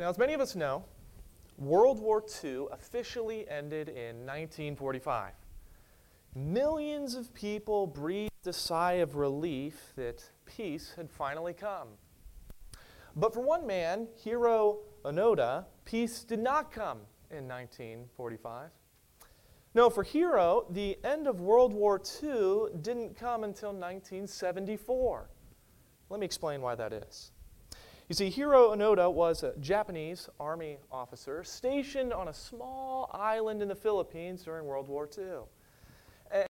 Now, as many of us know, World War II officially ended in 1945. Millions of people breathed a sigh of relief that peace had finally come. But for one man, Hiro Onoda, peace did not come in 1945. No, for Hiro, the end of World War II didn't come until 1974. Let me explain why that is. You see, Hiro Onoda was a Japanese army officer stationed on a small island in the Philippines during World War II. And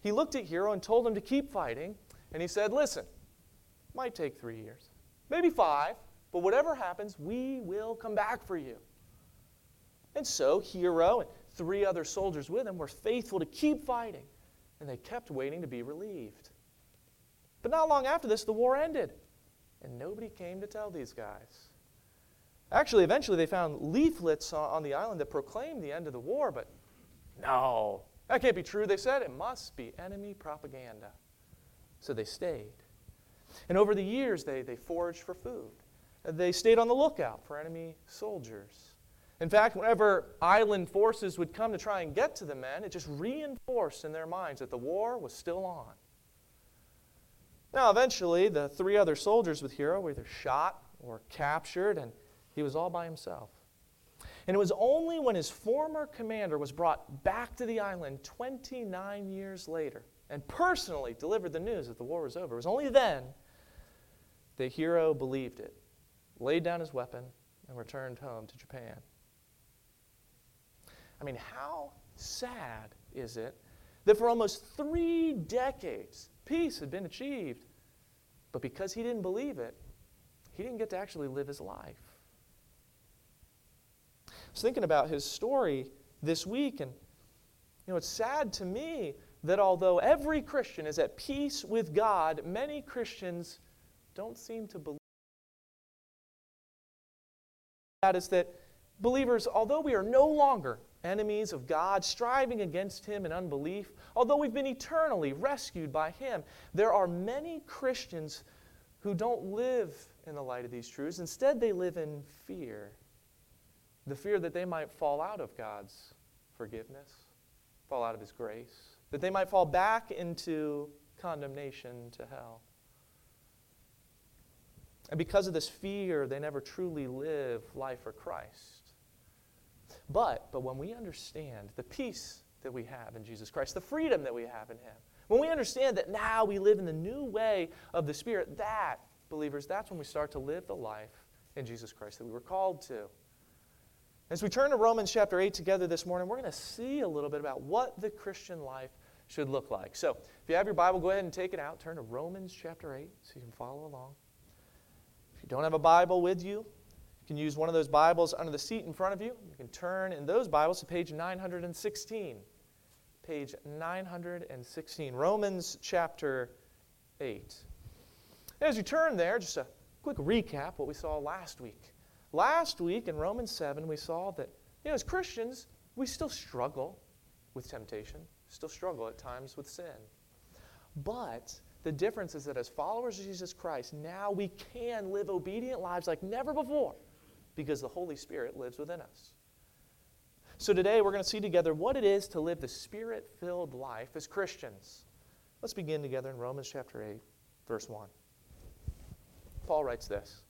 he looked at Hiro and told him to keep fighting, and he said, Listen, it might take three years, maybe five, but whatever happens, we will come back for you. And so Hiro and three other soldiers with him were faithful to keep fighting, and they kept waiting to be relieved. But not long after this, the war ended, and nobody came to tell these guys. Actually, eventually they found leaflets on the island that proclaimed the end of the war, but no, that can't be true, they said. It must be enemy propaganda. So they stayed. And over the years, they, they foraged for food. They stayed on the lookout for enemy soldiers. In fact, whenever island forces would come to try and get to the men, it just reinforced in their minds that the war was still on. Now, eventually, the three other soldiers with Hiro were either shot or captured, and he was all by himself. And it was only when his former commander was brought back to the island 29 years later and personally delivered the news that the war was over, it was only then that Hiro believed it, laid down his weapon, and returned home to Japan. I mean, how sad is it that for almost three decades, peace had been achieved. But because he didn't believe it, he didn't get to actually live his life. I was thinking about his story this week, and you know, it's sad to me that although every Christian is at peace with God, many Christians don't seem to believe. That is that believers, although we are no longer enemies of God, striving against Him in unbelief, although we've been eternally rescued by Him, there are many Christians who don't live in the light of these truths. Instead, they live in fear the fear that they might fall out of God's forgiveness, fall out of His grace, that they might fall back into condemnation to hell. And because of this fear, they never truly live life for Christ. But, but when we understand the peace that we have in Jesus Christ, the freedom that we have in Him, when we understand that now we live in the new way of the Spirit, that, believers, that's when we start to live the life in Jesus Christ that we were called to. As we turn to Romans chapter 8 together this morning, we're going to see a little bit about what the Christian life should look like. So, if you have your Bible, go ahead and take it out. Turn to Romans chapter 8 so you can follow along. If you don't have a Bible with you, can use one of those Bibles under the seat in front of you. You can turn in those Bibles to page 916. Page 916, Romans chapter 8. As you turn there, just a quick recap what we saw last week. Last week in Romans 7, we saw that you know, as Christians, we still struggle with temptation, still struggle at times with sin. But the difference is that as followers of Jesus Christ, now we can live obedient lives like never before because the Holy Spirit lives within us. So today we're going to see together what it is to live the spirit filled life as Christians. Let's begin together in Romans chapter 8, verse 1. Paul writes this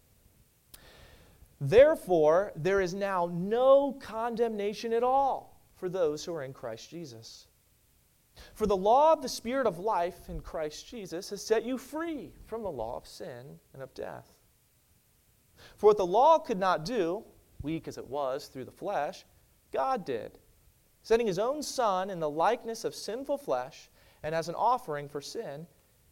Therefore, there is now no condemnation at all for those who are in Christ Jesus. For the law of the Spirit of life in Christ Jesus has set you free from the law of sin and of death. For what the law could not do, weak as it was through the flesh, God did, sending his own Son in the likeness of sinful flesh, and as an offering for sin,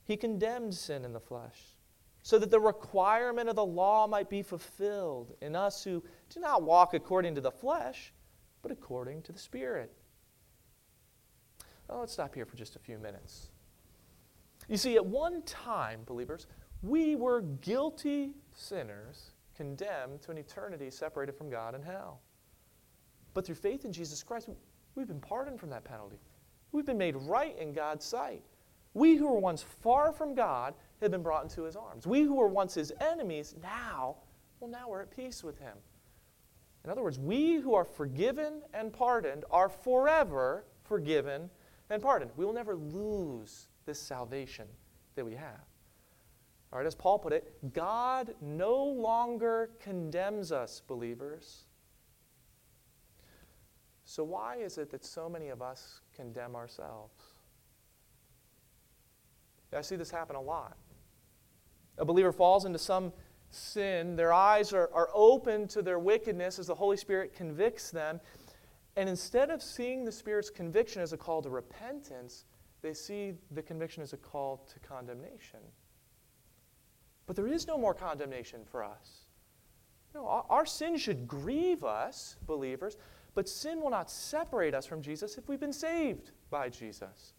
he condemned sin in the flesh, so that the requirement of the law might be fulfilled in us who do not walk according to the flesh, but according to the Spirit. Well, let's stop here for just a few minutes. You see, at one time, believers, we were guilty sinners condemned to an eternity separated from God in hell. But through faith in Jesus Christ, we've been pardoned from that penalty. We've been made right in God's sight. We who were once far from God, have been brought into his arms. We who were once his enemies, now, well, now we're at peace with him. In other words, we who are forgiven and pardoned are forever forgiven and pardoned. We will never lose this salvation that we have. All right, as Paul put it, God no longer condemns us, believers. So, why is it that so many of us condemn ourselves? I see this happen a lot. A believer falls into some sin, their eyes are, are open to their wickedness as the Holy Spirit convicts them. And instead of seeing the Spirit's conviction as a call to repentance, they see the conviction as a call to condemnation. But there is no more condemnation for us. Know, our, our sin should grieve us, believers, but sin will not separate us from Jesus if we've been saved by Jesus.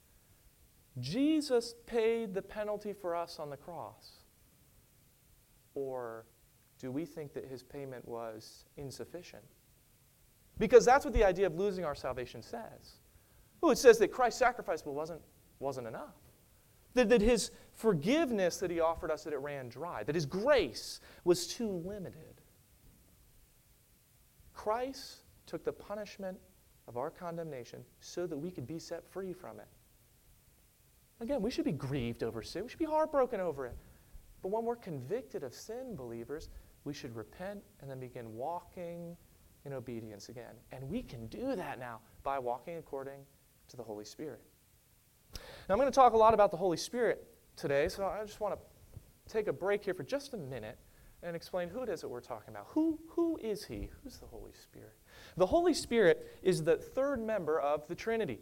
Jesus paid the penalty for us on the cross. Or do we think that his payment was insufficient? Because that's what the idea of losing our salvation says. Oh, it says that Christ's sacrifice wasn't, wasn't enough. That, that his forgiveness that he offered us, that it ran dry. That his grace was too limited. Christ took the punishment of our condemnation so that we could be set free from it. Again, we should be grieved over sin. We should be heartbroken over it. But when we're convicted of sin, believers, we should repent and then begin walking in obedience again. And we can do that now by walking according to the Holy Spirit. Now, I'm going to talk a lot about the Holy Spirit today, so I just want to take a break here for just a minute and explain who it is that we're talking about. Who, who is He? Who's the Holy Spirit? The Holy Spirit is the third member of the Trinity.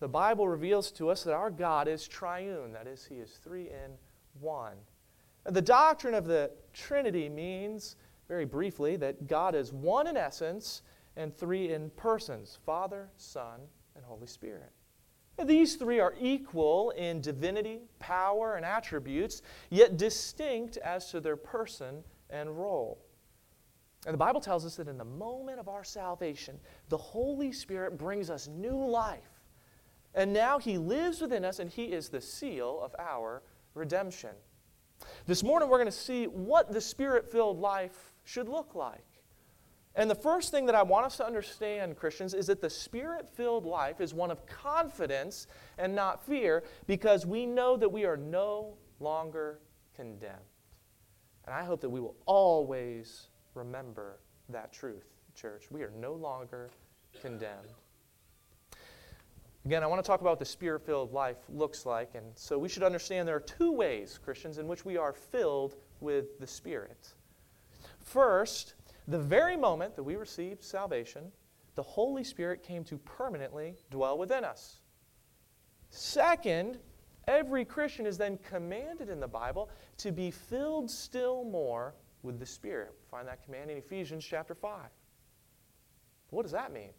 The Bible reveals to us that our God is triune, that is, He is three in one. The doctrine of the Trinity means, very briefly, that God is one in essence and three in persons Father, Son, and Holy Spirit. These three are equal in divinity, power, and attributes, yet distinct as to their person and role. And the Bible tells us that in the moment of our salvation, the Holy Spirit brings us new life. And now He lives within us, and He is the seal of our redemption. This morning, we're going to see what the Spirit filled life should look like. And the first thing that I want us to understand, Christians, is that the Spirit filled life is one of confidence and not fear because we know that we are no longer condemned. And I hope that we will always remember that truth, church. We are no longer condemned. Again, I want to talk about what the spirit filled life looks like. And so we should understand there are two ways, Christians, in which we are filled with the Spirit. First, the very moment that we received salvation, the Holy Spirit came to permanently dwell within us. Second, every Christian is then commanded in the Bible to be filled still more with the Spirit. We find that command in Ephesians chapter 5. What does that mean?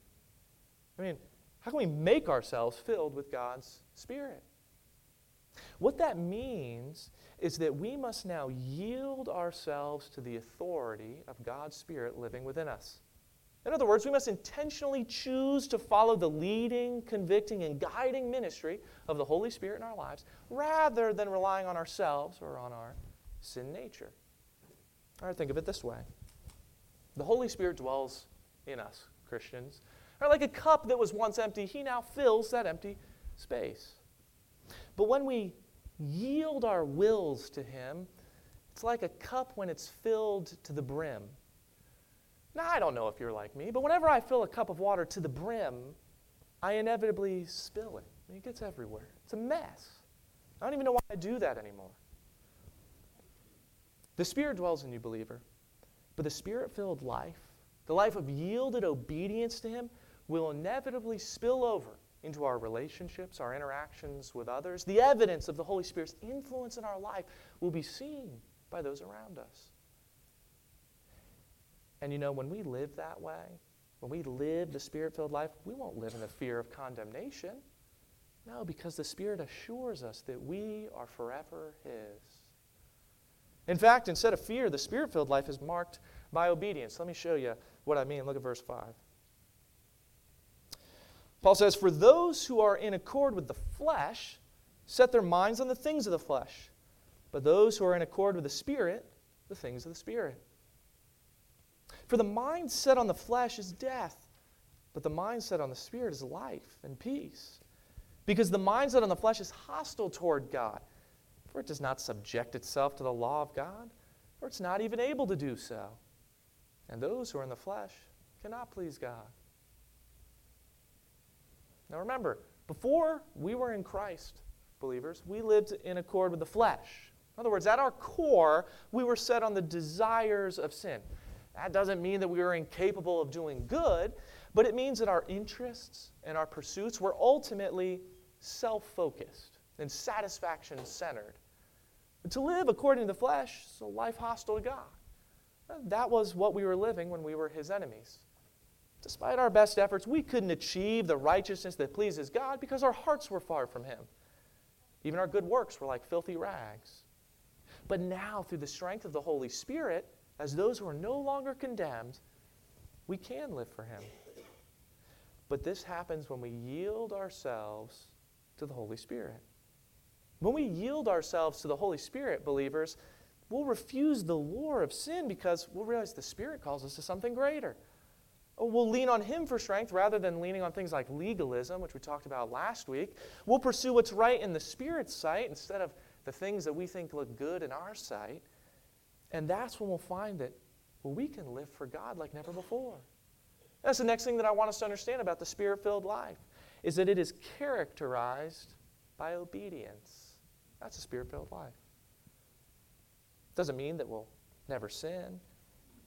I mean, how can we make ourselves filled with God's Spirit? What that means is that we must now yield ourselves to the authority of God's Spirit living within us. In other words, we must intentionally choose to follow the leading, convicting, and guiding ministry of the Holy Spirit in our lives rather than relying on ourselves or on our sin nature. All right, think of it this way the Holy Spirit dwells in us, Christians, or like a cup that was once empty, he now fills that empty space. But when we yield our wills to him, it's like a cup when it's filled to the brim. Now, I don't know if you're like me, but whenever I fill a cup of water to the brim, I inevitably spill it. I mean, it gets everywhere. It's a mess. I don't even know why I do that anymore. The Spirit dwells in you, believer, but the Spirit filled life, the life of yielded obedience to Him, will inevitably spill over into our relationships, our interactions with others. The evidence of the Holy Spirit's influence in our life will be seen by those around us. And you know, when we live that way, when we live the Spirit filled life, we won't live in the fear of condemnation. No, because the Spirit assures us that we are forever His. In fact, instead of fear, the Spirit filled life is marked by obedience. Let me show you what I mean. Look at verse 5. Paul says, For those who are in accord with the flesh set their minds on the things of the flesh, but those who are in accord with the Spirit, the things of the Spirit. For the mind set on the flesh is death, but the mind set on the Spirit is life and peace. Because the mind set on the flesh is hostile toward God, for it does not subject itself to the law of God, for it's not even able to do so. And those who are in the flesh cannot please God. Now remember, before we were in Christ, believers, we lived in accord with the flesh. In other words, at our core, we were set on the desires of sin. That doesn't mean that we were incapable of doing good, but it means that our interests and our pursuits were ultimately self focused and satisfaction centered. To live according to the flesh is a life hostile to God. That was what we were living when we were His enemies. Despite our best efforts, we couldn't achieve the righteousness that pleases God because our hearts were far from Him. Even our good works were like filthy rags. But now, through the strength of the Holy Spirit, as those who are no longer condemned, we can live for Him. But this happens when we yield ourselves to the Holy Spirit. When we yield ourselves to the Holy Spirit, believers, we'll refuse the lure of sin because we'll realize the Spirit calls us to something greater. We'll lean on Him for strength rather than leaning on things like legalism, which we talked about last week. We'll pursue what's right in the Spirit's sight instead of the things that we think look good in our sight. And that's when we'll find that well, we can live for God like never before. That's the next thing that I want us to understand about the Spirit filled life is that it is characterized by obedience. That's a Spirit filled life. Doesn't mean that we'll never sin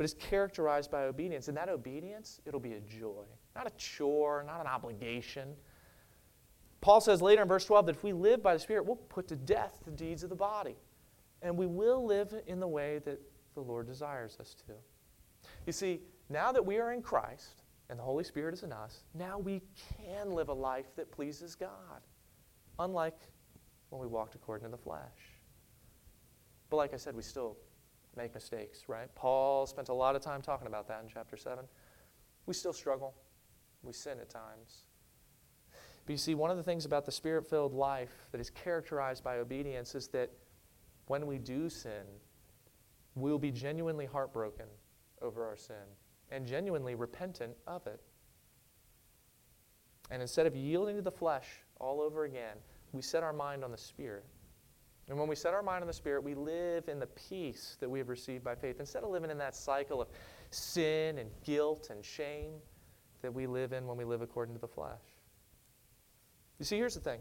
but it's characterized by obedience. And that obedience, it'll be a joy, not a chore, not an obligation. Paul says later in verse 12 that if we live by the Spirit, we'll put to death the deeds of the body. And we will live in the way that the Lord desires us to. You see, now that we are in Christ and the Holy Spirit is in us, now we can live a life that pleases God, unlike when we walked according to the flesh. But like I said, we still make mistakes, right? Paul spent a lot of time talking about that in chapter 7. We still struggle, we sin at times. But you see, one of the things about the spirit filled life that is characterized by obedience is that when we do sin, we'll be genuinely heartbroken over our sin and genuinely repentant of it. And instead of yielding to the flesh all over again, we set our mind on the Spirit. And when we set our mind on the Spirit, we live in the peace that we have received by faith. Instead of living in that cycle of sin and guilt and shame that we live in when we live according to the flesh. You see, here's the thing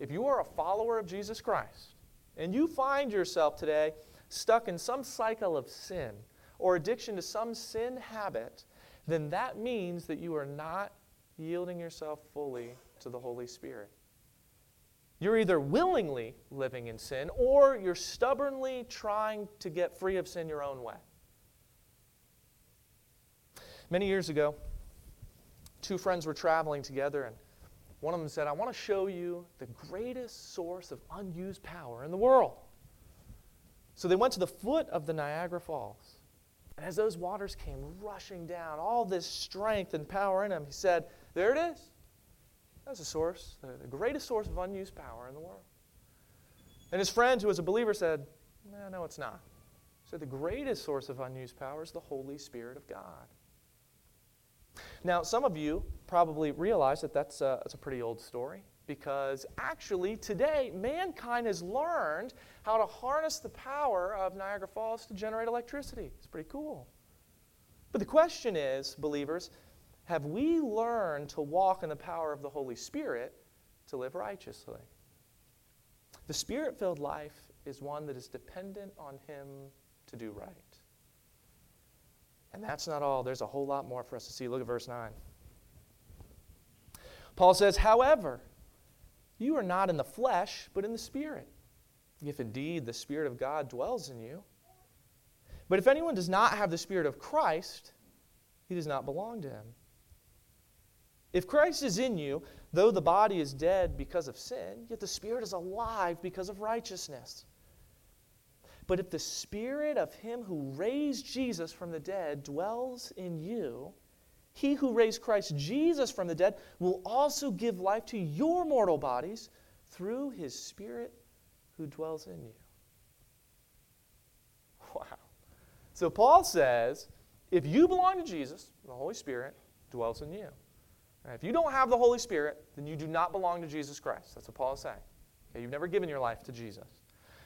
if you are a follower of Jesus Christ and you find yourself today stuck in some cycle of sin or addiction to some sin habit, then that means that you are not yielding yourself fully to the Holy Spirit. You're either willingly living in sin or you're stubbornly trying to get free of sin your own way. Many years ago, two friends were traveling together, and one of them said, I want to show you the greatest source of unused power in the world. So they went to the foot of the Niagara Falls. And as those waters came rushing down, all this strength and power in them, he said, There it is. That's a source, the greatest source of unused power in the world. And his friend, who was a believer, said, No, no, it's not. He said, The greatest source of unused power is the Holy Spirit of God. Now, some of you probably realize that that's a, that's a pretty old story because actually today mankind has learned how to harness the power of Niagara Falls to generate electricity. It's pretty cool. But the question is, believers, have we learned to walk in the power of the Holy Spirit to live righteously? The Spirit filled life is one that is dependent on Him to do right. And that's not all. There's a whole lot more for us to see. Look at verse 9. Paul says, However, you are not in the flesh, but in the Spirit, if indeed the Spirit of God dwells in you. But if anyone does not have the Spirit of Christ, he does not belong to him. If Christ is in you, though the body is dead because of sin, yet the spirit is alive because of righteousness. But if the spirit of him who raised Jesus from the dead dwells in you, he who raised Christ Jesus from the dead will also give life to your mortal bodies through his spirit who dwells in you. Wow. So Paul says if you belong to Jesus, the Holy Spirit dwells in you. If you don't have the Holy Spirit, then you do not belong to Jesus Christ. That's what Paul is saying. Okay, you've never given your life to Jesus.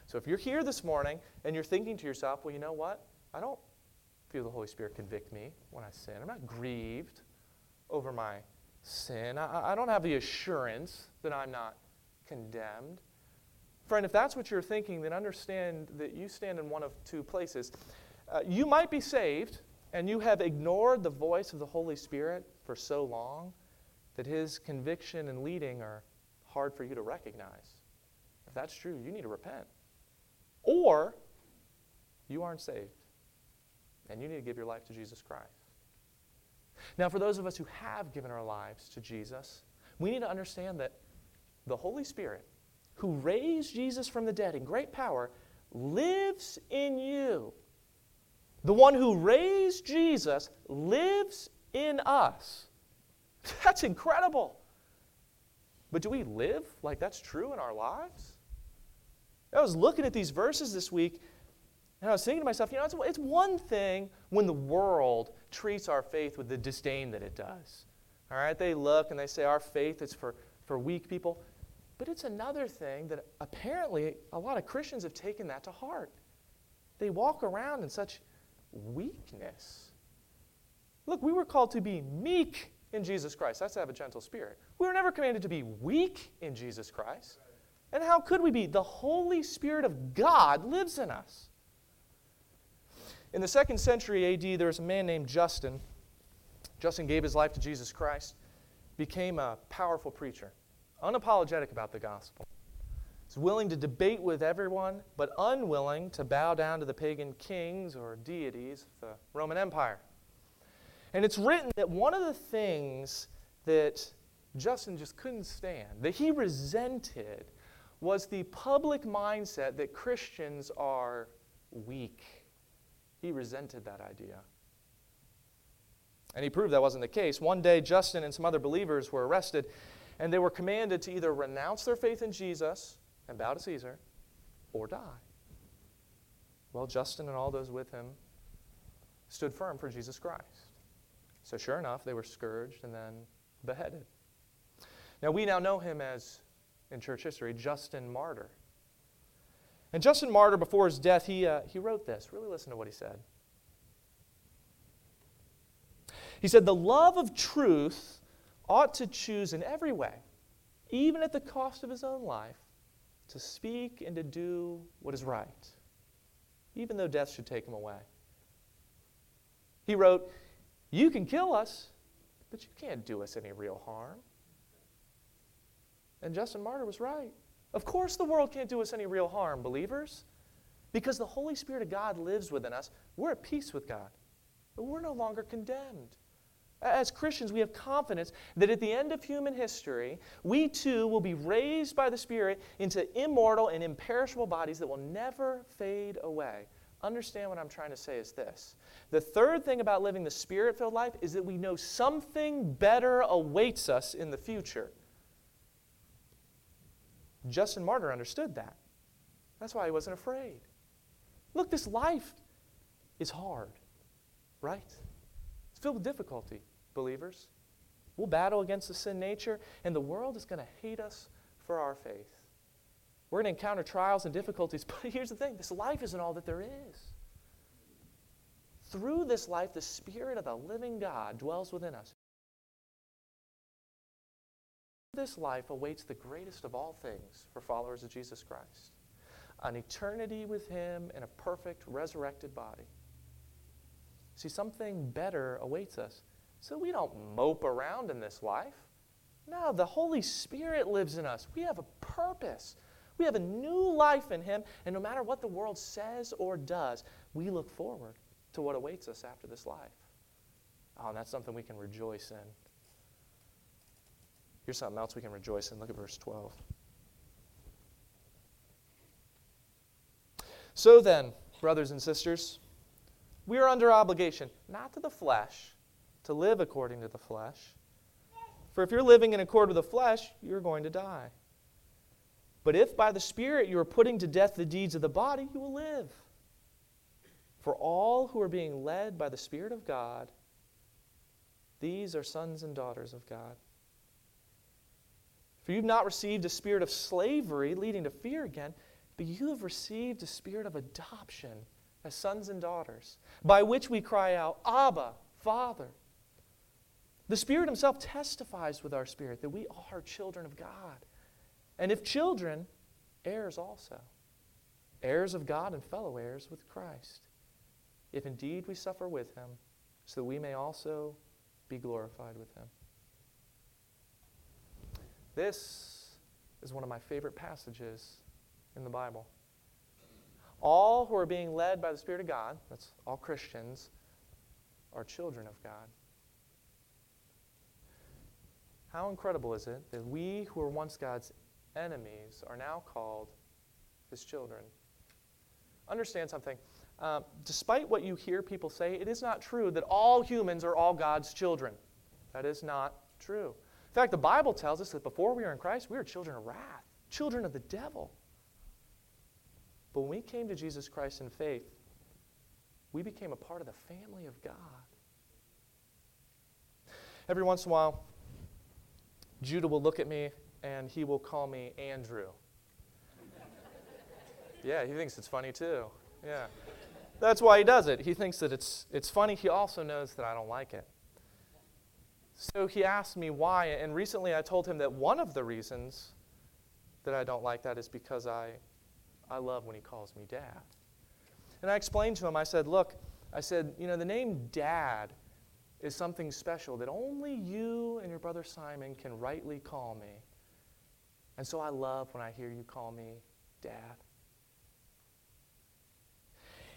So if you're here this morning and you're thinking to yourself, well, you know what? I don't feel the Holy Spirit convict me when I sin. I'm not grieved over my sin. I, I don't have the assurance that I'm not condemned. Friend, if that's what you're thinking, then understand that you stand in one of two places. Uh, you might be saved, and you have ignored the voice of the Holy Spirit for so long that his conviction and leading are hard for you to recognize. If that's true, you need to repent. Or you aren't saved, and you need to give your life to Jesus Christ. Now, for those of us who have given our lives to Jesus, we need to understand that the Holy Spirit, who raised Jesus from the dead in great power, lives in you. The one who raised Jesus lives in us. That's incredible. But do we live like that's true in our lives? I was looking at these verses this week, and I was thinking to myself, you know, it's, it's one thing when the world treats our faith with the disdain that it does. All right, they look and they say our faith is for, for weak people. But it's another thing that apparently a lot of Christians have taken that to heart. They walk around in such weakness. Look, we were called to be meek in Jesus Christ. That's to have a gentle spirit. We were never commanded to be weak in Jesus Christ. And how could we be? The Holy Spirit of God lives in us. In the second century AD, there was a man named Justin. Justin gave his life to Jesus Christ, became a powerful preacher, unapologetic about the gospel. He's willing to debate with everyone, but unwilling to bow down to the pagan kings or deities of the Roman Empire. And it's written that one of the things that Justin just couldn't stand, that he resented, was the public mindset that Christians are weak. He resented that idea. And he proved that wasn't the case. One day, Justin and some other believers were arrested, and they were commanded to either renounce their faith in Jesus and bow to Caesar or die. Well, Justin and all those with him stood firm for Jesus Christ. So, sure enough, they were scourged and then beheaded. Now, we now know him as, in church history, Justin Martyr. And Justin Martyr, before his death, he, uh, he wrote this. Really listen to what he said. He said, The love of truth ought to choose in every way, even at the cost of his own life, to speak and to do what is right, even though death should take him away. He wrote, You can kill us, but you can't do us any real harm. And Justin Martyr was right. Of course, the world can't do us any real harm, believers. Because the Holy Spirit of God lives within us, we're at peace with God. We're no longer condemned. As Christians, we have confidence that at the end of human history, we too will be raised by the Spirit into immortal and imperishable bodies that will never fade away. Understand what I'm trying to say is this. The third thing about living the Spirit filled life is that we know something better awaits us in the future. Justin Martyr understood that. That's why he wasn't afraid. Look, this life is hard, right? It's filled with difficulty, believers. We'll battle against the sin nature, and the world is going to hate us for our faith. We're going to encounter trials and difficulties, but here's the thing this life isn't all that there is. Through this life, the Spirit of the living God dwells within us. This life awaits the greatest of all things for followers of Jesus Christ an eternity with Him in a perfect resurrected body. See, something better awaits us. So we don't mope around in this life. No, the Holy Spirit lives in us. We have a purpose. We have a new life in Him, and no matter what the world says or does, we look forward to what awaits us after this life. Oh, and that's something we can rejoice in. Here's something else we can rejoice in. Look at verse 12. So then, brothers and sisters, we are under obligation, not to the flesh, to live according to the flesh. For if you're living in accord with the flesh, you're going to die. But if by the Spirit you are putting to death the deeds of the body, you will live. For all who are being led by the Spirit of God, these are sons and daughters of God. For you've not received a spirit of slavery leading to fear again, but you have received a spirit of adoption as sons and daughters, by which we cry out, Abba, Father. The Spirit Himself testifies with our spirit that we are children of God. And if children, heirs also, heirs of God and fellow heirs with Christ, if indeed we suffer with Him, so that we may also be glorified with Him. This is one of my favorite passages in the Bible. All who are being led by the Spirit of God, that's all Christians, are children of God. How incredible is it that we who were once God's enemies are now called his children? Understand something. Uh, despite what you hear people say, it is not true that all humans are all God's children. That is not true. In fact, the Bible tells us that before we were in Christ, we were children of wrath, children of the devil. But when we came to Jesus Christ in faith, we became a part of the family of God. Every once in a while, Judah will look at me and he will call me Andrew. yeah, he thinks it's funny too. Yeah. That's why he does it. He thinks that it's, it's funny. He also knows that I don't like it. So he asked me why, and recently I told him that one of the reasons that I don't like that is because I, I love when he calls me dad. And I explained to him, I said, Look, I said, you know, the name dad is something special that only you and your brother Simon can rightly call me. And so I love when I hear you call me dad.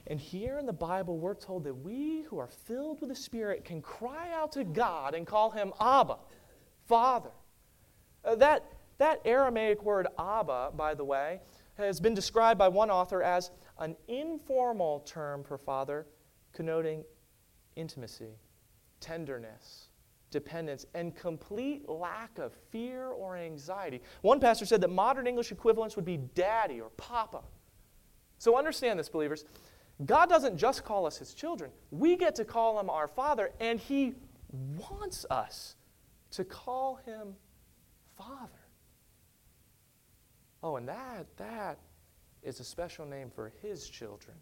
And here in the Bible, we're told that we who are filled with the Spirit can cry out to God and call him Abba, Father. Uh, that, that Aramaic word Abba, by the way, has been described by one author as an informal term for father, connoting intimacy, tenderness, dependence, and complete lack of fear or anxiety. One pastor said that modern English equivalents would be daddy or papa. So understand this, believers. God doesn't just call us his children, we get to call him our father, and he wants us to call him father. Oh, and that, that is a special name for his children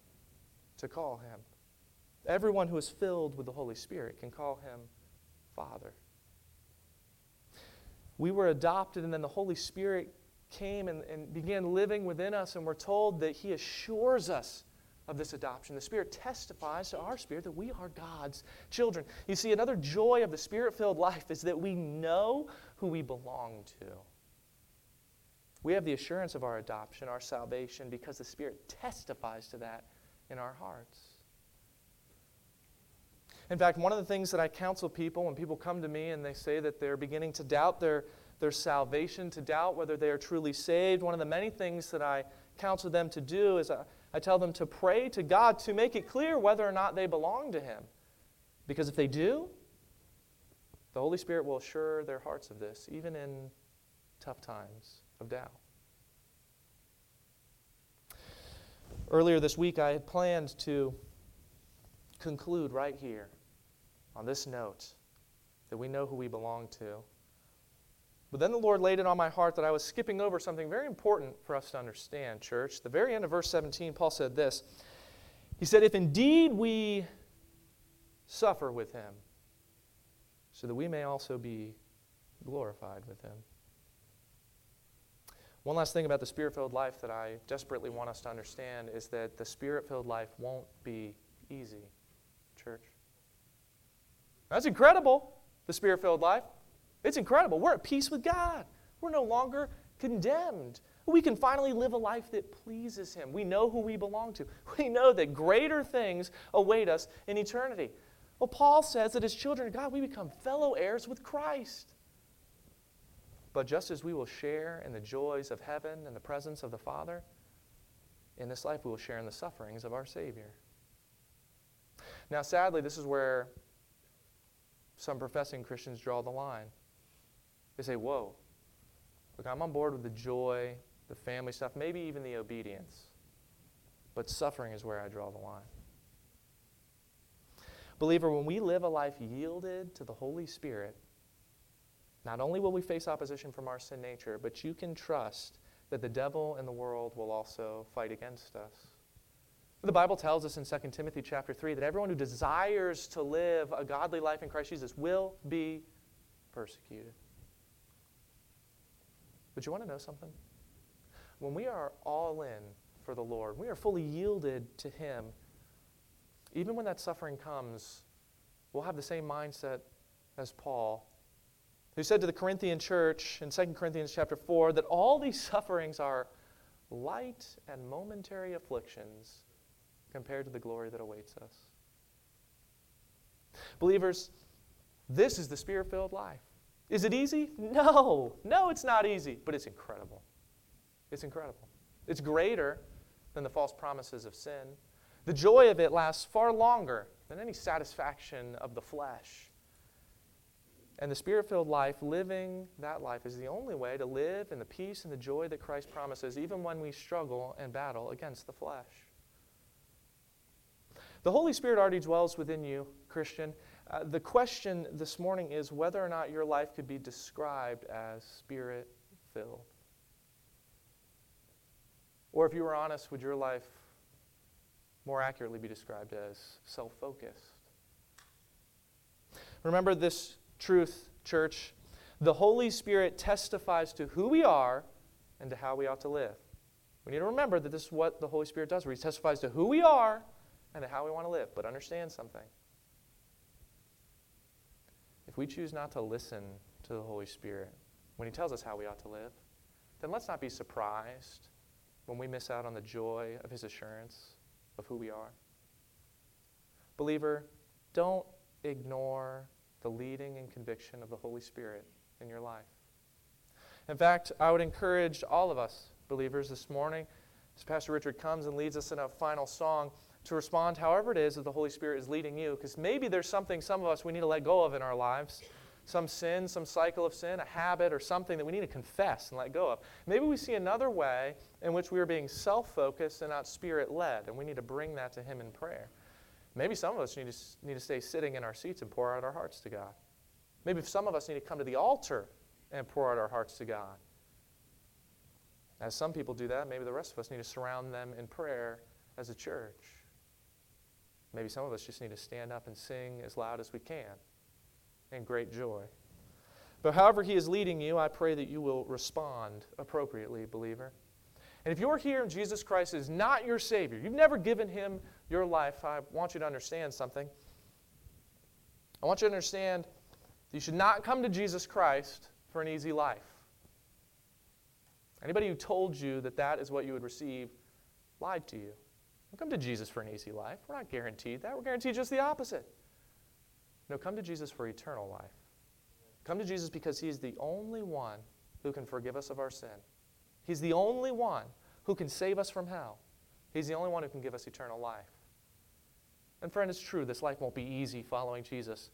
to call him. Everyone who is filled with the Holy Spirit can call him Father. We were adopted, and then the Holy Spirit came and, and began living within us, and we're told that he assures us of this adoption. The Spirit testifies to our spirit that we are God's children. You see, another joy of the Spirit filled life is that we know who we belong to. We have the assurance of our adoption, our salvation, because the Spirit testifies to that in our hearts. In fact, one of the things that I counsel people when people come to me and they say that they're beginning to doubt their, their salvation, to doubt whether they are truly saved, one of the many things that I counsel them to do is I, I tell them to pray to God to make it clear whether or not they belong to Him. Because if they do, the Holy Spirit will assure their hearts of this, even in tough times of doubt. Earlier this week, I had planned to conclude right here on this note that we know who we belong to but then the Lord laid it on my heart that I was skipping over something very important for us to understand, church. The very end of verse 17, Paul said this He said, If indeed we suffer with him, so that we may also be glorified with him. One last thing about the spirit filled life that I desperately want us to understand is that the spirit filled life won't be easy, church. That's incredible, the spirit filled life. It's incredible. We're at peace with God. We're no longer condemned. We can finally live a life that pleases Him. We know who we belong to. We know that greater things await us in eternity. Well, Paul says that as children of God, we become fellow heirs with Christ. But just as we will share in the joys of heaven and the presence of the Father, in this life we will share in the sufferings of our Savior. Now, sadly, this is where some professing Christians draw the line. They say, Whoa, look, I'm on board with the joy, the family stuff, maybe even the obedience. But suffering is where I draw the line. Believer, when we live a life yielded to the Holy Spirit, not only will we face opposition from our sin nature, but you can trust that the devil and the world will also fight against us. The Bible tells us in 2 Timothy chapter 3 that everyone who desires to live a godly life in Christ Jesus will be persecuted. But you want to know something? When we are all in for the Lord, we are fully yielded to Him, even when that suffering comes, we'll have the same mindset as Paul, who said to the Corinthian church in 2 Corinthians chapter 4 that all these sufferings are light and momentary afflictions compared to the glory that awaits us. Believers, this is the spirit filled life. Is it easy? No. No, it's not easy, but it's incredible. It's incredible. It's greater than the false promises of sin. The joy of it lasts far longer than any satisfaction of the flesh. And the spirit filled life, living that life, is the only way to live in the peace and the joy that Christ promises, even when we struggle and battle against the flesh. The Holy Spirit already dwells within you, Christian. Uh, the question this morning is whether or not your life could be described as spirit filled. Or if you were honest, would your life more accurately be described as self focused? Remember this truth, church. The Holy Spirit testifies to who we are and to how we ought to live. We need to remember that this is what the Holy Spirit does, where He testifies to who we are and how we want to live. But understand something. If we choose not to listen to the Holy Spirit when He tells us how we ought to live, then let's not be surprised when we miss out on the joy of His assurance of who we are. Believer, don't ignore the leading and conviction of the Holy Spirit in your life. In fact, I would encourage all of us, believers, this morning, as Pastor Richard comes and leads us in a final song, to respond however it is that the Holy Spirit is leading you, because maybe there's something some of us we need to let go of in our lives. Some sin, some cycle of sin, a habit, or something that we need to confess and let go of. Maybe we see another way in which we are being self focused and not spirit led, and we need to bring that to Him in prayer. Maybe some of us need to, need to stay sitting in our seats and pour out our hearts to God. Maybe some of us need to come to the altar and pour out our hearts to God. As some people do that, maybe the rest of us need to surround them in prayer as a church. Maybe some of us just need to stand up and sing as loud as we can in great joy. But however He is leading you, I pray that you will respond appropriately, believer. And if you're here and Jesus Christ is not your Savior, you've never given Him your life, I want you to understand something. I want you to understand you should not come to Jesus Christ for an easy life. Anybody who told you that that is what you would receive lied to you. Don't come to Jesus for an easy life. We're not guaranteed that. We're guaranteed just the opposite. No, come to Jesus for eternal life. Come to Jesus because He's the only one who can forgive us of our sin. He's the only one who can save us from hell. He's the only one who can give us eternal life. And friend, it's true, this life won't be easy following Jesus,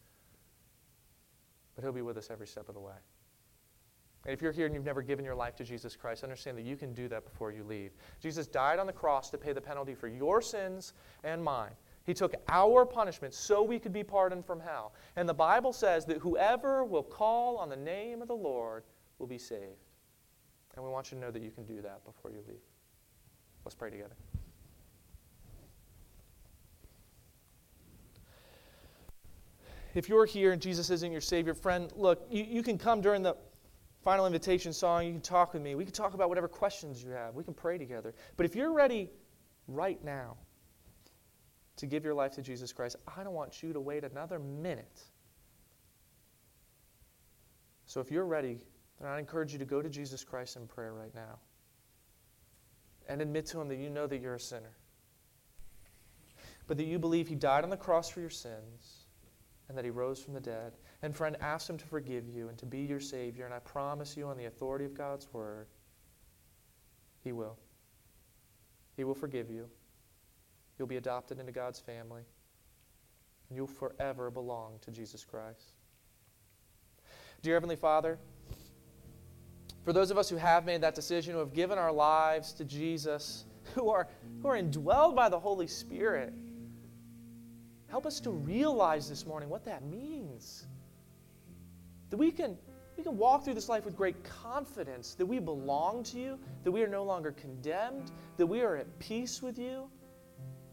but He'll be with us every step of the way. And if you're here and you've never given your life to Jesus Christ, understand that you can do that before you leave. Jesus died on the cross to pay the penalty for your sins and mine. He took our punishment so we could be pardoned from hell. And the Bible says that whoever will call on the name of the Lord will be saved. And we want you to know that you can do that before you leave. Let's pray together. If you're here and Jesus isn't your Savior, friend, look, you, you can come during the final invitation song. You can talk with me. We can talk about whatever questions you have. We can pray together. But if you're ready right now to give your life to Jesus Christ, I don't want you to wait another minute. So if you're ready, then I encourage you to go to Jesus Christ in prayer right now and admit to Him that you know that you're a sinner, but that you believe He died on the cross for your sins and that He rose from the dead and friend, ask Him to forgive you and to be your Savior. And I promise you, on the authority of God's Word, He will. He will forgive you. You'll be adopted into God's family. And you'll forever belong to Jesus Christ. Dear Heavenly Father, For those of us who have made that decision, who have given our lives to Jesus, who are, who are indwelled by the Holy Spirit, help us to realize this morning what that means. That we can, we can walk through this life with great confidence that we belong to you, that we are no longer condemned, that we are at peace with you,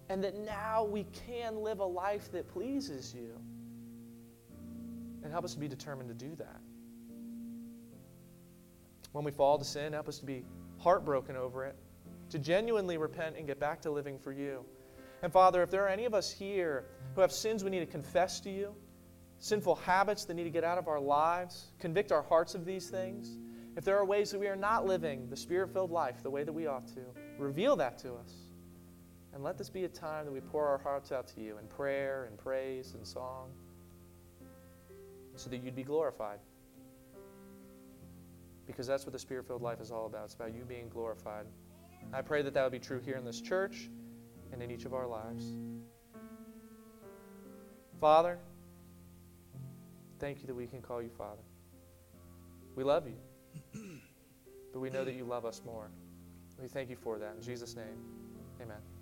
and that now we can live a life that pleases you. And help us to be determined to do that. When we fall to sin, help us to be heartbroken over it, to genuinely repent and get back to living for you. And Father, if there are any of us here who have sins we need to confess to you, sinful habits that need to get out of our lives, convict our hearts of these things, if there are ways that we are not living the spirit filled life the way that we ought to, reveal that to us. And let this be a time that we pour our hearts out to you in prayer and praise and song so that you'd be glorified because that's what the spirit filled life is all about. It's about you being glorified. I pray that that would be true here in this church and in each of our lives. Father, thank you that we can call you Father. We love you, but we know that you love us more. We thank you for that. In Jesus' name, amen.